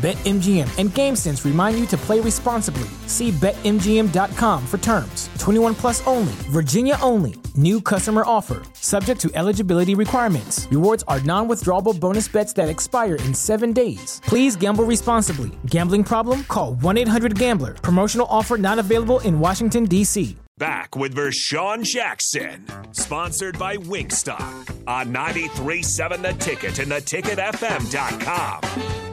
BetMGM and GameSense remind you to play responsibly. See BetMGM.com for terms. 21 plus only, Virginia only. New customer offer, subject to eligibility requirements. Rewards are non withdrawable bonus bets that expire in seven days. Please gamble responsibly. Gambling problem? Call 1 800 Gambler. Promotional offer not available in Washington, D.C. Back with Vershawn Jackson, sponsored by Wingstop on 93.7 The Ticket and theticketfm.com.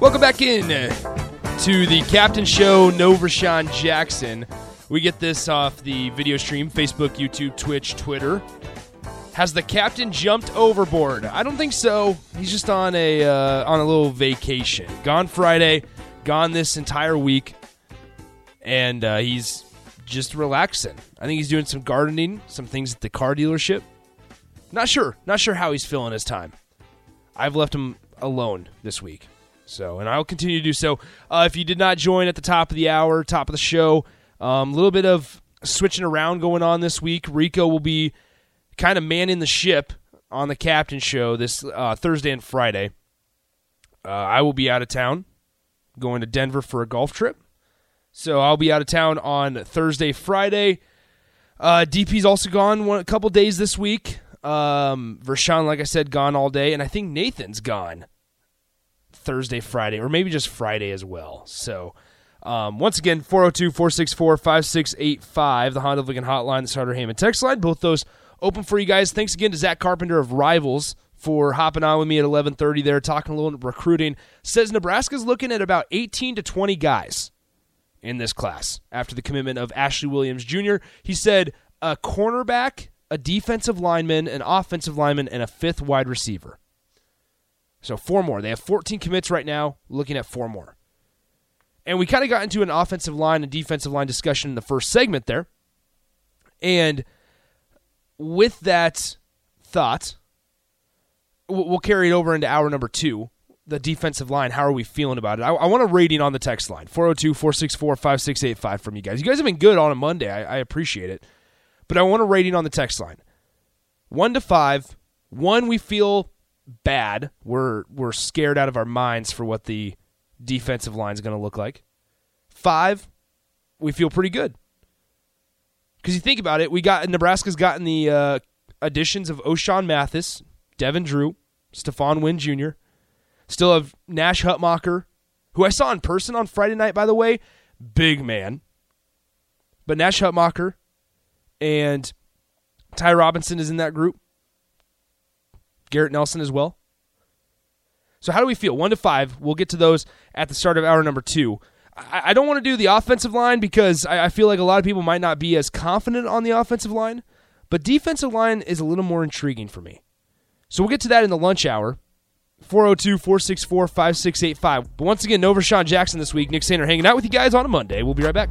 Welcome back in to the Captain Show. No Vershawn Jackson. We get this off the video stream Facebook, YouTube, Twitch, Twitter. Has the captain jumped overboard? I don't think so. He's just on a uh, on a little vacation. Gone Friday, gone this entire week, and uh, he's just relaxing. I think he's doing some gardening, some things at the car dealership. Not sure. Not sure how he's feeling his time. I've left him alone this week. So, and I'll continue to do so. Uh, if you did not join at the top of the hour, top of the show, a um, little bit of switching around going on this week. Rico will be kind of manning the ship on the captain show this uh, Thursday and Friday. Uh, I will be out of town, going to Denver for a golf trip. So I'll be out of town on Thursday, Friday. Uh, DP's also gone one, a couple days this week. Um, Vershawn, like I said, gone all day, and I think Nathan's gone Thursday, Friday, or maybe just Friday as well. So, um, once again, 402 464 5685, the Honda Lincoln hotline, the Starter Heyman text line. Both those open for you guys. Thanks again to Zach Carpenter of Rivals for hopping on with me at 1130 there, talking a little recruiting. Says Nebraska's looking at about 18 to 20 guys in this class after the commitment of Ashley Williams Jr. He said a cornerback, a defensive lineman, an offensive lineman, and a fifth wide receiver. So four more. They have 14 commits right now, looking at four more. And we kind of got into an offensive line and defensive line discussion in the first segment there. And with that thought, we'll carry it over into hour number two. The defensive line, how are we feeling about it? I, I want a rating on the text line 402 464 5685 from you guys. You guys have been good on a Monday. I, I appreciate it. But I want a rating on the text line. One to five. One, we feel bad. We're we're scared out of our minds for what the defensive line is going to look like. Five, we feel pretty good. Because you think about it, we got Nebraska's gotten the uh, additions of Ochaun Mathis, Devin Drew, Stephon Wynn Jr. Still have Nash Hutmacher, who I saw in person on Friday night, by the way. Big man. But Nash Hutmacher and Ty Robinson is in that group. Garrett Nelson as well. So how do we feel? One to five. We'll get to those at the start of hour number two. I, I don't want to do the offensive line because I, I feel like a lot of people might not be as confident on the offensive line, but defensive line is a little more intriguing for me. So we'll get to that in the lunch hour. 402 464 5685. But once again, no Vershawn Jackson this week. Nick Sander hanging out with you guys on a Monday. We'll be right back.